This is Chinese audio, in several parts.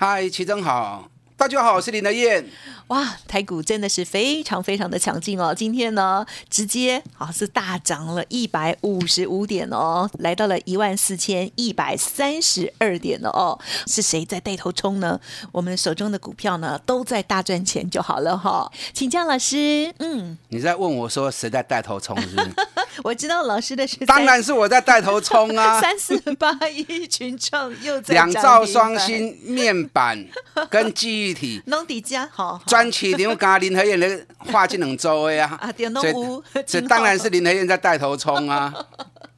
嗨，齐真好，大家好，我是林德燕。哇，台股真的是非常非常的强劲哦！今天呢，直接啊是大涨了一百五十五点哦，来到了一万四千一百三十二点了哦。是谁在带头冲呢？我们手中的股票呢都在大赚钱就好了哈。请教老师，嗯，你在问我说谁在带头冲是？我知道老师的是，当然是我在带头冲啊！三四 八一群众又在两兆双芯面板跟记忆体，弄底加好。专起牛加林和燕的画技能周的呀，这当然是林和燕在带头冲啊，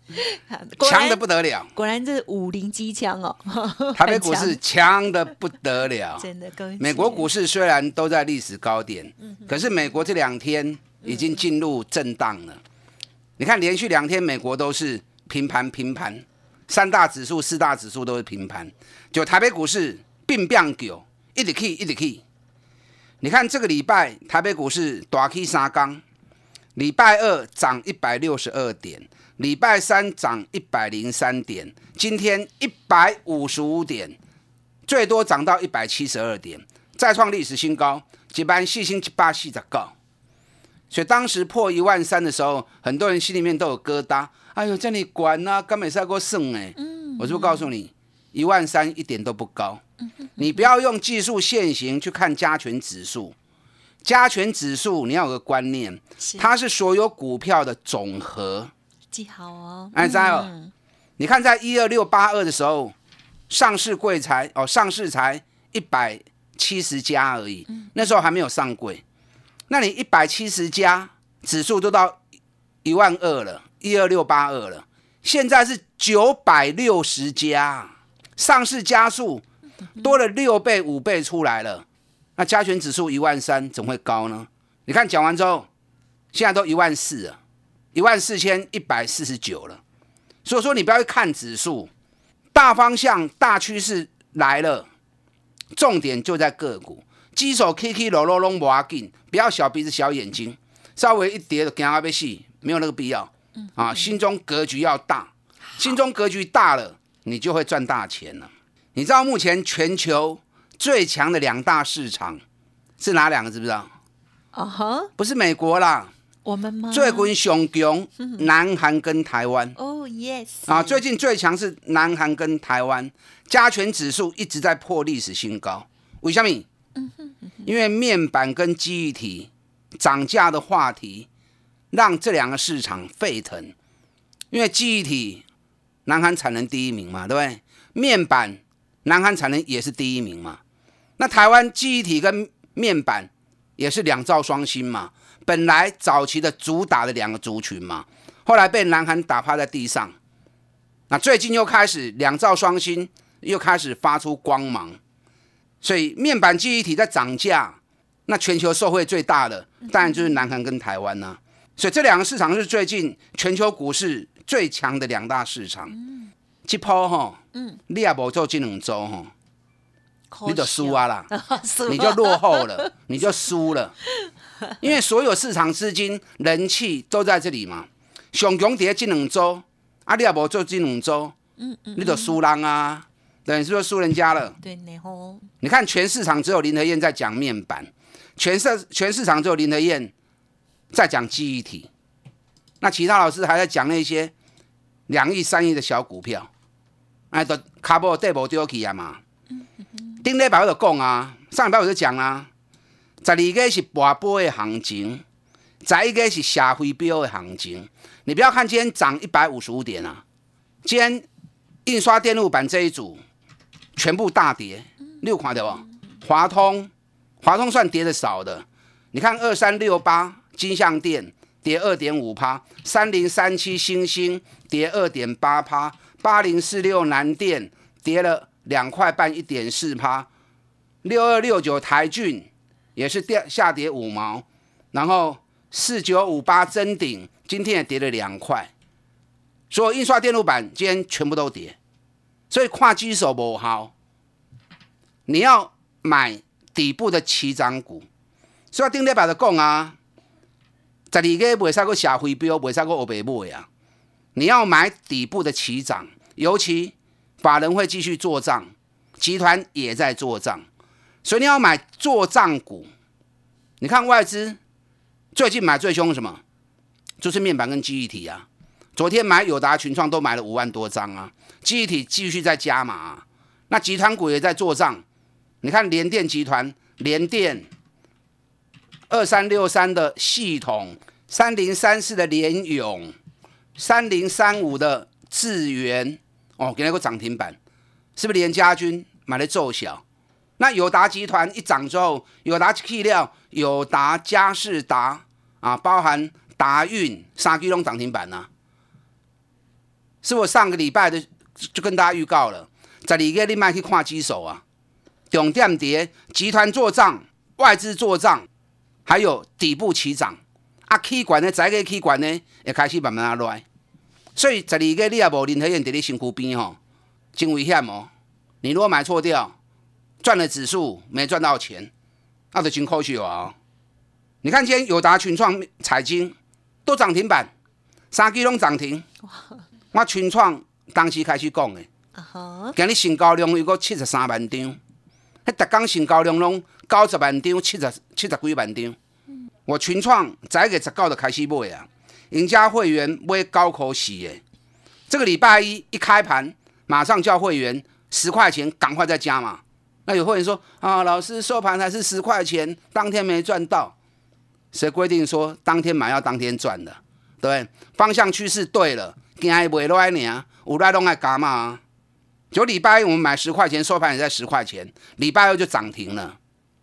强的不得了。果然这是武林机枪哦，台北股市强。的不得了。真的，美国股市虽然都在历史高点，可是美国这两天已经进入震荡了。你看，连续两天美国都是平盘平盘，三大指数、四大指数都是平盘，就台北股市并变久，一直 K 一直 K。你看这个礼拜台北股市大 K 三缸，礼拜二涨一百六十二点，礼拜三涨一百零三点，今天一百五十五点，最多涨到一百七十二点，再创历史新高。一般细心一百四十高，所以当时破一万三的时候，很多人心里面都有疙瘩。哎呦，叫你管啊，根本是要给我省哎！我是不是告诉你，一万三一点都不高。你不要用技术线型去看加权指数，加权指数你要有个观念，它是所有股票的总和。记好哦，哎，在哦，你看在一二六八二的时候，上市柜才哦，上市才一百七十家而已，那时候还没有上柜。那你一百七十家指数都到一万二了，一二六八二了，现在是九百六十家上市加速。多了六倍、五倍出来了，那加权指数一万三，怎么会高呢？你看讲完之后，现在都一万四了，一万四千一百四十九了。所以说，你不要去看指数，大方向、大趋势来了，重点就在个股。基手 K K 罗罗龙不要紧，不要小鼻子小眼睛，稍微一跌就惊阿被戏，没有那个必要。啊，心中格局要大，心中格局大了，你就会赚大钱了。你知道目前全球最强的两大市场是哪两个？知不知道？啊哈，不是美国啦，我们吗？最近熊强，南韩跟台湾。哦，yes。啊，最近最强是南韩跟台湾，加权指数一直在破历史新高。为什么？嗯哼，因为面板跟记忆体涨价的话题，让这两个市场沸腾。因为记忆体，南韩产能第一名嘛，对不对？面板。南韩产能也是第一名嘛，那台湾记忆体跟面板也是两兆双星嘛，本来早期的主打的两个族群嘛，后来被南韩打趴在地上，那最近又开始两兆双星又开始发出光芒，所以面板记忆体在涨价，那全球受惠最大的当然就是南韩跟台湾呐，所以这两个市场是最近全球股市最强的两大市场。嗯。这波哈，嗯，你也无做这两周哈，你就输啊啦，你就落后了，你就输了，因为所有市场资金人气都在这里嘛。上强跌这两周，啊，你也无做这两周，嗯嗯，你就输人啊，对，是不是输人家了？对，你好。你看全市场只有林德燕在讲面板，全市全市场只有林德燕在讲记忆体，那其他老师还在讲那些两亿、三亿的小股票。哎，都卡波跌无丢去啊嘛！顶礼拜我就讲啊，上礼拜我就讲啊，十二个是博波的行情，十一个是下回标的行情。你不要看今天涨一百五十五点啊，今天印刷电路板这一组全部大跌，六看到不？华通，华通算跌的少的。你看二三六八金相电跌二点五趴，三零三七星星跌二点八趴。八零四六南电跌了两块半，一点四趴，六二六九台骏也是跌下跌五毛，然后四九五八真顶今天也跌了两块，所有印刷电路板今天全部都跌，所以跨机手不好，你要买底部的起涨股，所以顶礼拜就讲啊，十二个袂使个下回标，袂使个欧白买啊，你要买底部的起涨，尤其法人会继续做账，集团也在做账。所以你要买做账股，你看外资最近买最凶什么？就是面板跟记忆体啊。昨天买友达、群创都买了五万多张啊，记忆体继续在加码、啊。那集团股也在做账，你看联电集团、联电二三六三的系统、三零三四的联永、三零三五的智源，哦，给那个涨停板，是不是连家军买的奏小？那友达集团一涨之后，友达气料、友达、嘉士达啊，包含达运、三基隆涨停板呐、是我上个礼拜的就跟大家预告了，在里个你卖去看机手啊，重点跌，集团做账，外资做账，还有底部起涨。啊，气管呢，再个气管呢，也开始慢慢啊来，所以十二个你也无任何人伫你身躯边吼，真危险哦，你如果买错掉。赚了指数没赚到钱，那就真可惜哦！你看今天友达、群创、彩金都涨停板，三基拢涨停。我群创当时开始讲的，今日成交量有个七十三万张，迄逐工成交量拢九十万张、七十七十几万张。我群创十一月十九就开始买啊，赢家会员买高口喜耶，这个礼拜一一开盘，马上叫会员十块钱赶快再加嘛。那有会员说啊，老师收盘还是十块钱，当天没赚到。谁规定说当天买要当天赚的？对，方向趋势对了，今日买来呢，有来拢爱加嘛。就礼拜一我们买十块钱，收盘也在十块钱，礼拜二就涨停了。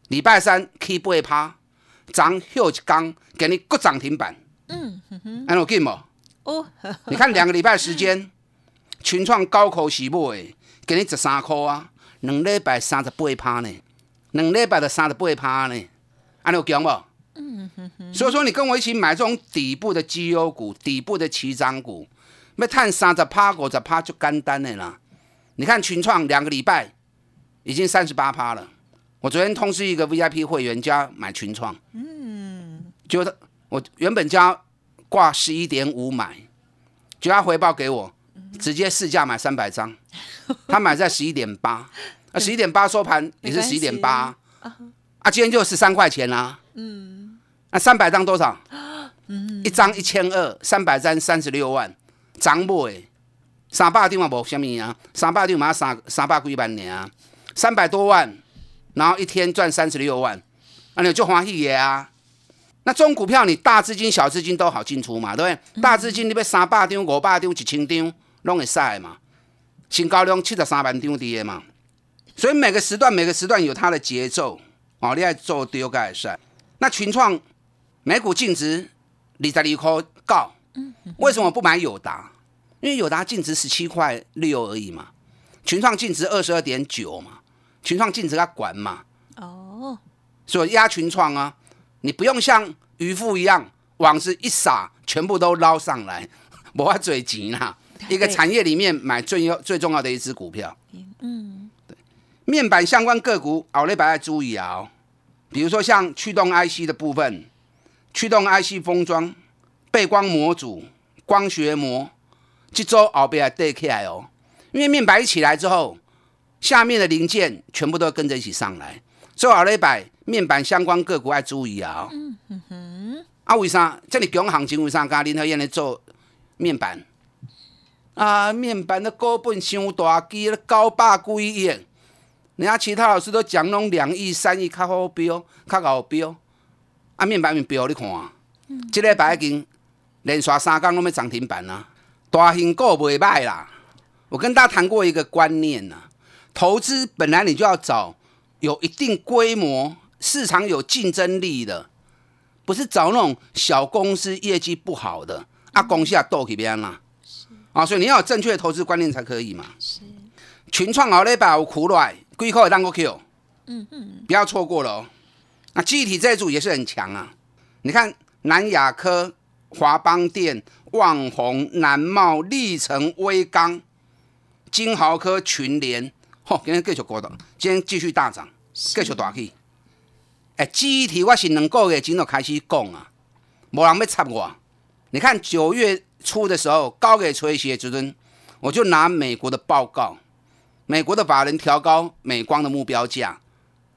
礼拜三 K 不会趴，涨休一刚给你个涨停板。安有劲无？哦，你看两个礼拜时间，群创高口洗买，给你十三块啊。两礼拜三十八趴呢，两礼拜的三十八趴呢，安有强不？嗯哼哼。所以说，你跟我一起买这种底部的绩优股、底部的起涨股，要探三十趴、五十趴就简单的啦。你看群创两个礼拜已经三十八趴了。我昨天通知一个 VIP 会员家买群创，嗯，就他我原本家挂十一点五买，就他回报给我，直接市价买三百张。他买在十一点八，啊，十一点八收盘也是十一点八，啊，今天就十三块钱啦。嗯，那三百张多少？嗯，一张一千二，三百张三十六万，涨不诶？三百张嘛无虾米啊，三百张嘛三三百几万年啊，三百多万，然后一天赚三十六万，啊，你就欢喜耶啊。那中股票你大资金、小资金都好进出嘛，对不对？大资金你要三百张、五百张、一千张，拢会使嘛。成交量七十三万张的嘛，所以每个时段每个时段有它的节奏哦，你爱做丢改善。那群创每股净值二十二块高，为什么不买友达？因为友达净值十七块六而已嘛，群创净值二十二点九嘛，群创净值要管嘛。哦，所以压群创啊，你不用像渔夫一样网子一撒全部都捞上来，无法嘴急啦。一个产业里面买最要最重要的一只股票，嗯，对，面板相关个股，奥利白要注意啊，比如说像驱动 IC 的部分，驱动 IC 封装、背光模组、光学膜，这周奥利白带起来哦，因为面板一起来之后，下面的零件全部都跟着一起上来，所以奥利白面板相关个股要注意啊，嗯哼哼，啊为啥？这里强行情为啥？跟林和燕来做面板？啊，面板的股本伤大，机九百几亿，人家其他老师都讲拢两亿、三亿较好标，较好标。啊，面板面标？你看，即礼拜已经连续三天拢要涨停板啊，大型股袂歹啦。我跟大家谈过一个观念呐，投资本来你就要找有一定规模、市场有竞争力的，不是找那种小公司业绩不好的啊，公司也倒去边啦。啊，所以你要有正确的投资观念才可以嘛。是，群创后礼拜有苦来，几块会当个 Q，嗯嗯，不要错过了哦。那记忆体这一组也是很强啊，你看南亚科、华邦电、旺宏、南茂、立成、威刚、金豪科、群联，嚯，今天继续高的，今天继续大涨，继续大起。哎，记忆体我是两个月前就开始讲啊，无人要插我。你看九月初的时候，高给吹鞋之阵，我就拿美国的报告，美国的法人调高美光的目标价，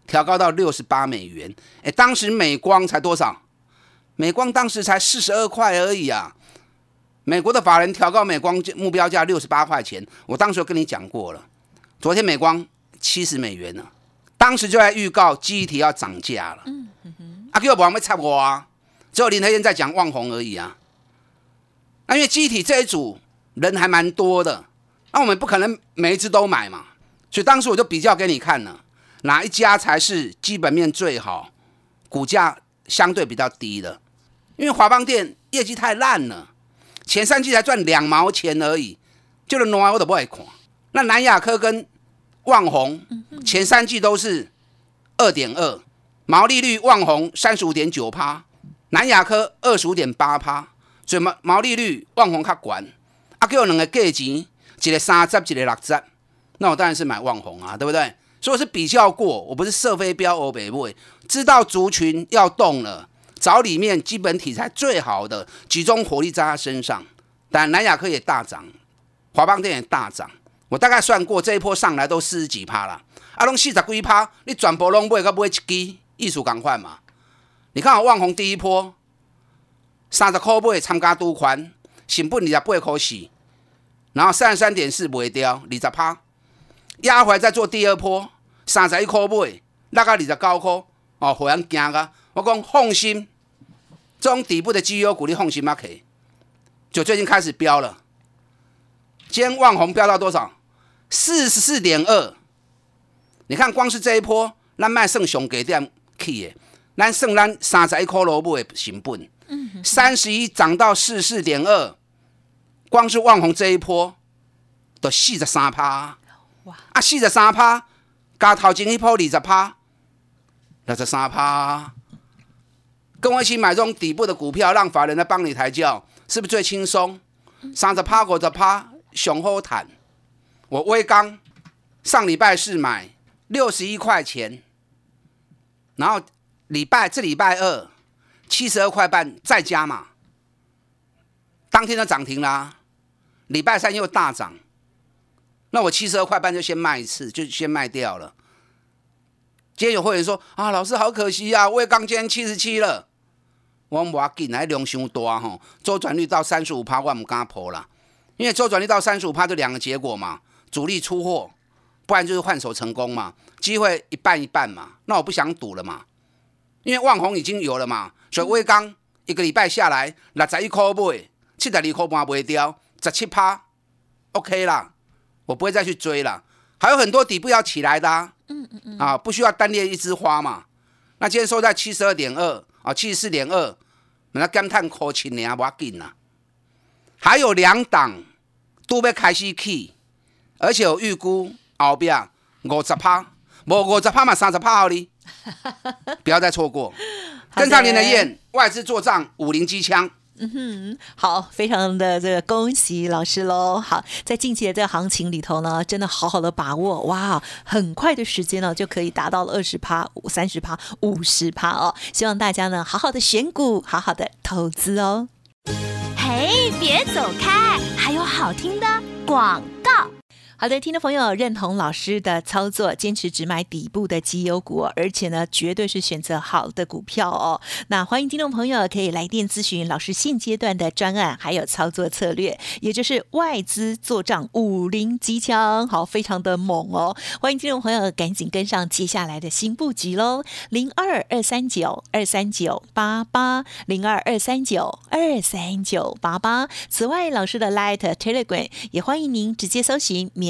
调高到六十八美元。哎，当时美光才多少？美光当时才四十二块而已啊！美国的法人调高美光目标价六十八块钱，我当时跟你讲过了。昨天美光七十美元了。当时就在预告记忆体要涨价了，嗯哼，阿 Q 不还没插我啊，只有林和燕在讲旺红而已啊。那因为记忆体这一组人还蛮多的，那我们不可能每一只都买嘛，所以当时我就比较给你看了，哪一家才是基本面最好，股价相对比较低的。因为华邦电业绩太烂了，前三季才赚两毛钱而已，就是挪我都不会看。那南亚科跟旺宏前三季都是二点二，毛利率旺宏三十五点九趴，南亚科二十五点八趴，所以毛毛利率旺宏较管。啊，给我两个价钱，一个三十，一个六十，那我当然是买旺宏啊，对不对？所以是比较过，我不是射飞镖欧北位，知道族群要动了，找里面基本题材最好的，集中火力在他身上。但南亚科也大涨，华邦电也大涨。我大概算过，这一波上来都四十几趴了，啊，拢四十几趴，你全部拢买，个买一支，艺术赶快嘛。你看我万红第一波三十块买参加都款，成本二十八块四，然后三十三点四卖掉二十趴，压回来再做第二波三十一块买，那个二十九块，哦，会员惊啊，我讲放心，这种底部的绩优股你放心嘛可以，就最近开始飙了，今天万宏飙到多少？四十四点二，你看光是这一波，咱卖剩熊给点去的，咱剩咱三十一块萝卜的成本，三十一涨到四十四点二，光是万红这一波，都四十三趴，哇！啊，四十三趴，加头前一波二十趴，六十三趴，跟我一起买这种底部的股票，让法人来帮你抬轿，是不是最轻松？三十趴、五十趴，上好谈。我威刚上礼拜是买六十一块钱，然后礼拜这礼拜二七十二块半再加嘛，当天就涨停啦。礼拜三又大涨，那我七十二块半就先卖一次，就先卖掉了。今天有会员说啊，老师好可惜啊，威刚今天七十七了，我唔要紧，来量伤大吼，周转率到三十五趴，我唔敢破啦，因为周转率到三十五趴就两个结果嘛。主力出货，不然就是换手成功嘛，机会一半一半嘛。那我不想赌了嘛，因为万红已经有了嘛。所以威刚一个礼拜下来，六十一块买，七十二块半卖掉，十七趴，OK 啦，我不会再去追了。还有很多底部要起来的，嗯嗯嗯，啊，不需要单列一枝花嘛。那今天收在七十二点二啊，七十四点二，那减碳可轻呢，不要紧啦。还有两档都要开始起。而且我预估后边五十趴，无五十趴嘛，三十趴好哩，不要再错过。跟上您的燕，外资做账，五零机枪。嗯哼，好，非常的这个恭喜老师喽。好，在近期的这个行情里头呢，真的好好的把握，哇，很快的时间呢就可以达到了二十趴、三十趴、五十趴哦。希望大家呢好好的选股，好好的投资哦。嘿，别走开，还有好听的广告。好的，听众朋友，认同老师的操作，坚持只买底部的绩优股，而且呢，绝对是选择好的股票哦。那欢迎听众朋友可以来电咨询老师现阶段的专案，还有操作策略，也就是外资做账五零机枪，好，非常的猛哦。欢迎听众朋友赶紧跟上接下来的新布局喽，零二二三九二三九八八，零二二三九二三九八八。此外，老师的 Light Telegram 也欢迎您直接搜寻免。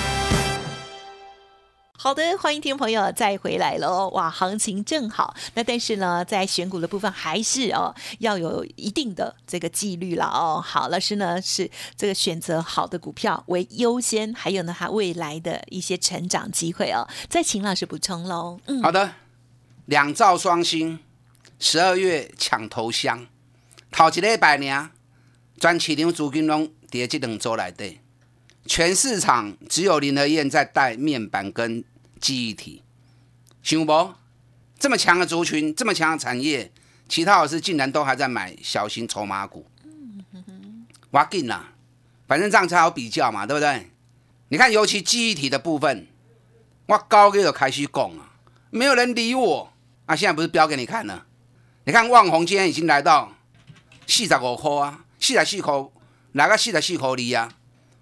好的，欢迎听众朋友再回来喽！哇，行情正好，那但是呢，在选股的部分还是哦要有一定的这个纪律了哦。好，老师呢是这个选择好的股票为优先，还有呢它未来的一些成长机会哦。再请老师补充喽。嗯，好的，两兆双星，十二月抢头香，头一礼拜呢，全市场资金拢伫这两周来的，全市场只有林和燕在带面板跟。记忆体，行不？这么强的族群，这么强的产业，其他老师竟然都还在买小型筹码股。挖紧啦，反正这样才好比较嘛，对不对？你看，尤其记忆体的部分，我高给就开始讲啊，没有人理我啊。现在不是标给你看了？你看旺宏今天已经来到四十五块啊，四十四块，来个四十四块里啊。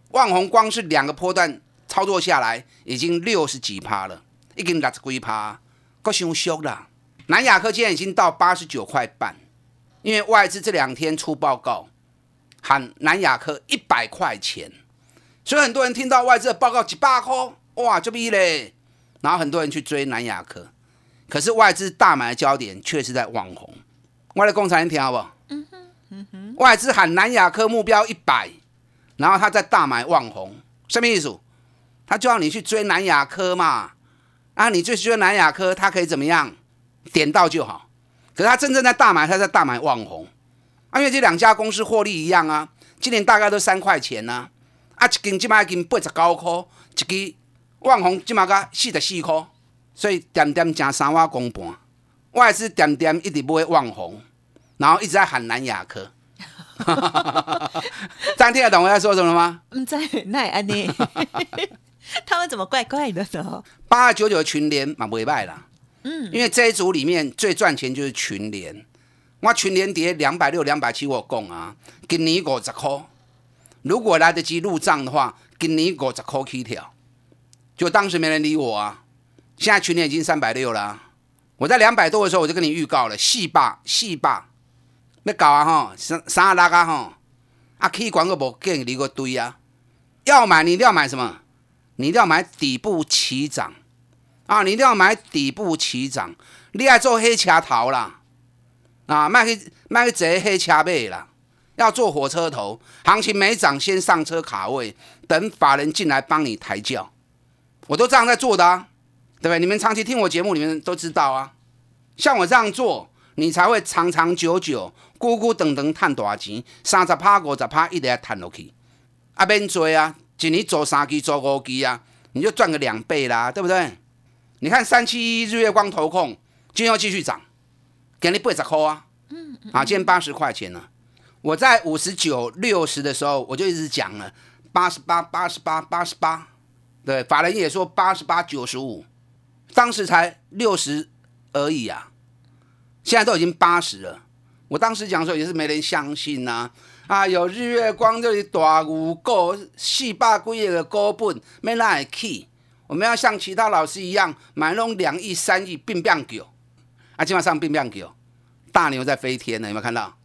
旺宏光是两个波段。操作下来已经六十几趴了，已经六十几趴，够凶凶啦。南亚科今在已经到八十九块半，因为外资这两天出报告喊南亚科一百块钱，所以很多人听到外资的报告几百块，哇，这逼嘞，然后很多人去追南亚科，可是外资大买的焦点却是在网红。我来工厂人听好不？嗯哼，嗯哼，外资喊南亚科目标一百，然后他在大买网红，什么意思？他就要你去追南亚科嘛，啊，你最追南亚科，他可以怎么样？点到就好。可是他真正在大买，他在大买网红，啊，因为这两家公司获利一样啊，今年大概都三块钱呢，啊，一根起码根八十九块，一支旺宏起码个四十四块，所以点点加三瓦公半，我也是点点一直买旺红，然后一直在喊南亚科。张听得懂我在说什么吗？嗯，在那安呢。他们怎么怪怪的呢？八九九群联嘛，不败啦。嗯，因为这一组里面最赚钱就是群联。我群联跌两百六、两百七，我讲啊，今年五十块。如果来得及入账的话，今年五十块起跳。就当时没人理我啊。现在群联已经三百六了。我在两百多的时候，我就跟你预告了，细霸细霸，要搞啊哈，三三拉啊哈，啊可以管个无见你个堆啊。要买你一定要买什么？你一定要买底部起涨啊！你一定要买底部起涨，你爱做黑车头啦啊！卖去卖去坐黑车尾啦，要坐火车头，行情没涨先上车卡位，等法人进来帮你抬轿，我都这样在做的啊，对不对？你们长期听我节目，你们都知道啊。像我这样做，你才会长长久久，孤孤等等赚大钱，三十趴五十趴一直赚落去，啊免做啊！今年做三期做五期啊，你就赚个两倍啦，对不对？你看三七一日月光投控，今天要继续涨，给你八十块啊，嗯，啊，今天八十块钱了。我在五十九、六十的时候，我就一直讲了八十八、八十八、八十八，对，法人也说八十八、九十五，当时才六十而已啊，现在都已经八十了。我当时讲的时候也是没人相信呐。啊！有日月光这里大五股四百几亿的股本，没哪会起？我们要像其他老师一样买那种两亿、三亿并并股。啊，今晚上并并股，大牛在飞天呢，有没有看到？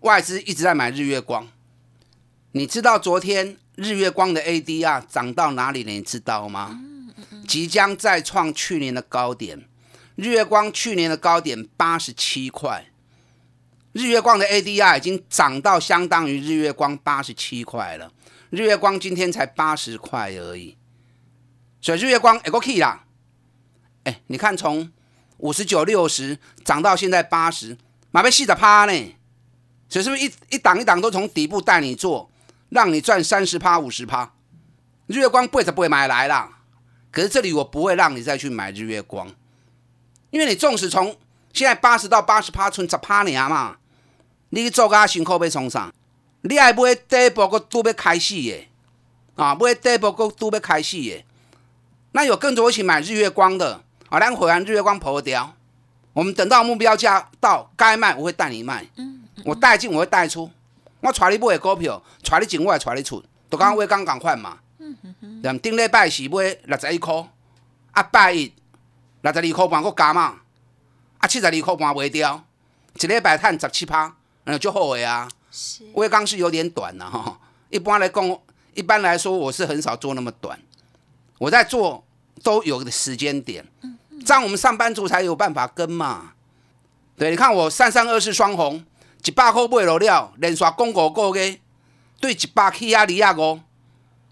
外资一直在买日月光。你知道昨天日月光的 ADR 涨到哪里了？你知道吗？即将再创去年的高点。日月光去年的高点八十七块。日月光的 ADR 已经涨到相当于日月光八十七块了，日月光今天才八十块而已，所以日月光也够 key 啦。哎，你看从五十九六十涨到现在八十，马被细的趴呢，所以是不是一一档一档都从底部带你做，让你赚三十趴五十趴？日月光不会不会买来啦，可是这里我不会让你再去买日月光，因为你纵使从现在八十到八十趴，存十趴你啊嘛。你做家辛苦要创啥？你爱买第一步个都要开始的啊，买第一步个都要开始的。那有跟着我一起买日月光的啊，咱回完日月光破掉，我们等到目标价到该卖，我会带你卖。嗯，我带进我会带出，我带你买股票，带你进我也带你出，都刚刚我刚赶快嘛。嗯嗯哼哼。顶礼拜是买六十一块，啊，拜一六十二块半，佫加嘛，啊，七十二块半卖掉，一礼拜赚十七趴，嗯，就后悔啊。是，微钢是有点短了哈。一般来讲，一般来说，我是很少做那么短，我在做都有个时间点，这样我们上班族才有办法跟嘛。对，你看我三三二四双红，一百块卖落了，连续讲五个月，对一百起啊二啊五，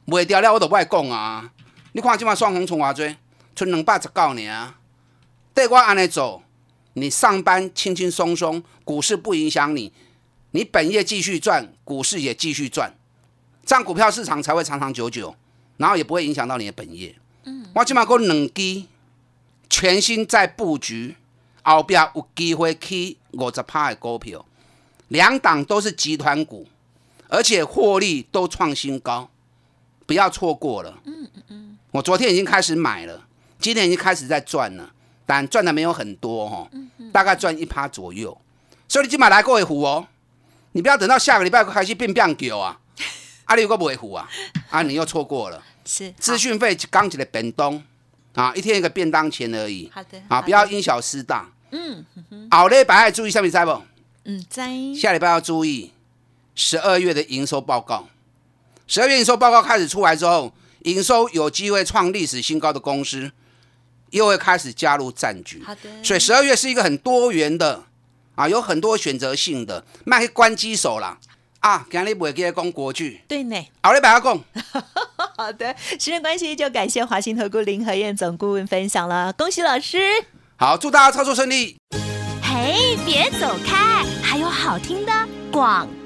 卖掉了我都不爱讲啊。你看即马双红从偌济，剩两百十九尔。对我安尼做，你上班轻轻松松，股市不影响你，你本业继续赚，股市也继续赚，这样股票市场才会长长久久，然后也不会影响到你的本业。嗯，我起码讲两支全新在布局。后边有机会去五十趴的股票，两档都是集团股，而且获利都创新高，不要错过了。嗯嗯嗯，我昨天已经开始买了，今天已经开始在赚了，但赚的没有很多哈，大概赚一趴左右。所以你今晚来过一壶哦，你不要等到下个礼拜开始变变狗 啊，啊你有个不会壶啊，啊你又错过了。是资讯费刚起来变动。啊，一天一个便当钱而已。好的。啊，不要因小失大。嗯。好嘞，白爱注意下面在不？嗯，在。下礼拜要注意十二月的营收报告。十二月营收报告开始出来之后，营收有机会创历史新高的公司，又会开始加入战局。好的。所以十二月是一个很多元的，啊，有很多选择性的，卖关机手啦。啊，今日不会给讲国剧。对呢。好嘞，白阿讲。好的，时间关系就感谢华兴投顾林和燕总顾问分享了，恭喜老师。好，祝大家操作顺利。嘿，别走开，还有好听的广告。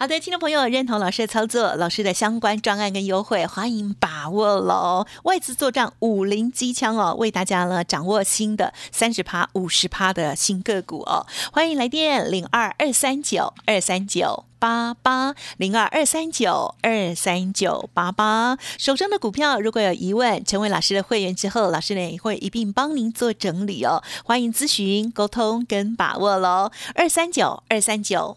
好的，听众朋友认同老师的操作，老师的相关专案跟优惠，欢迎把握喽！外资做账五零机枪哦，为大家呢掌握新的三十趴、五十趴的新个股哦，欢迎来电零二二三九二三九八八零二二三九二三九八八。手上的股票如果有疑问，成为老师的会员之后，老师呢也会一并帮您做整理哦，欢迎咨询、沟通跟把握喽！二三九二三九。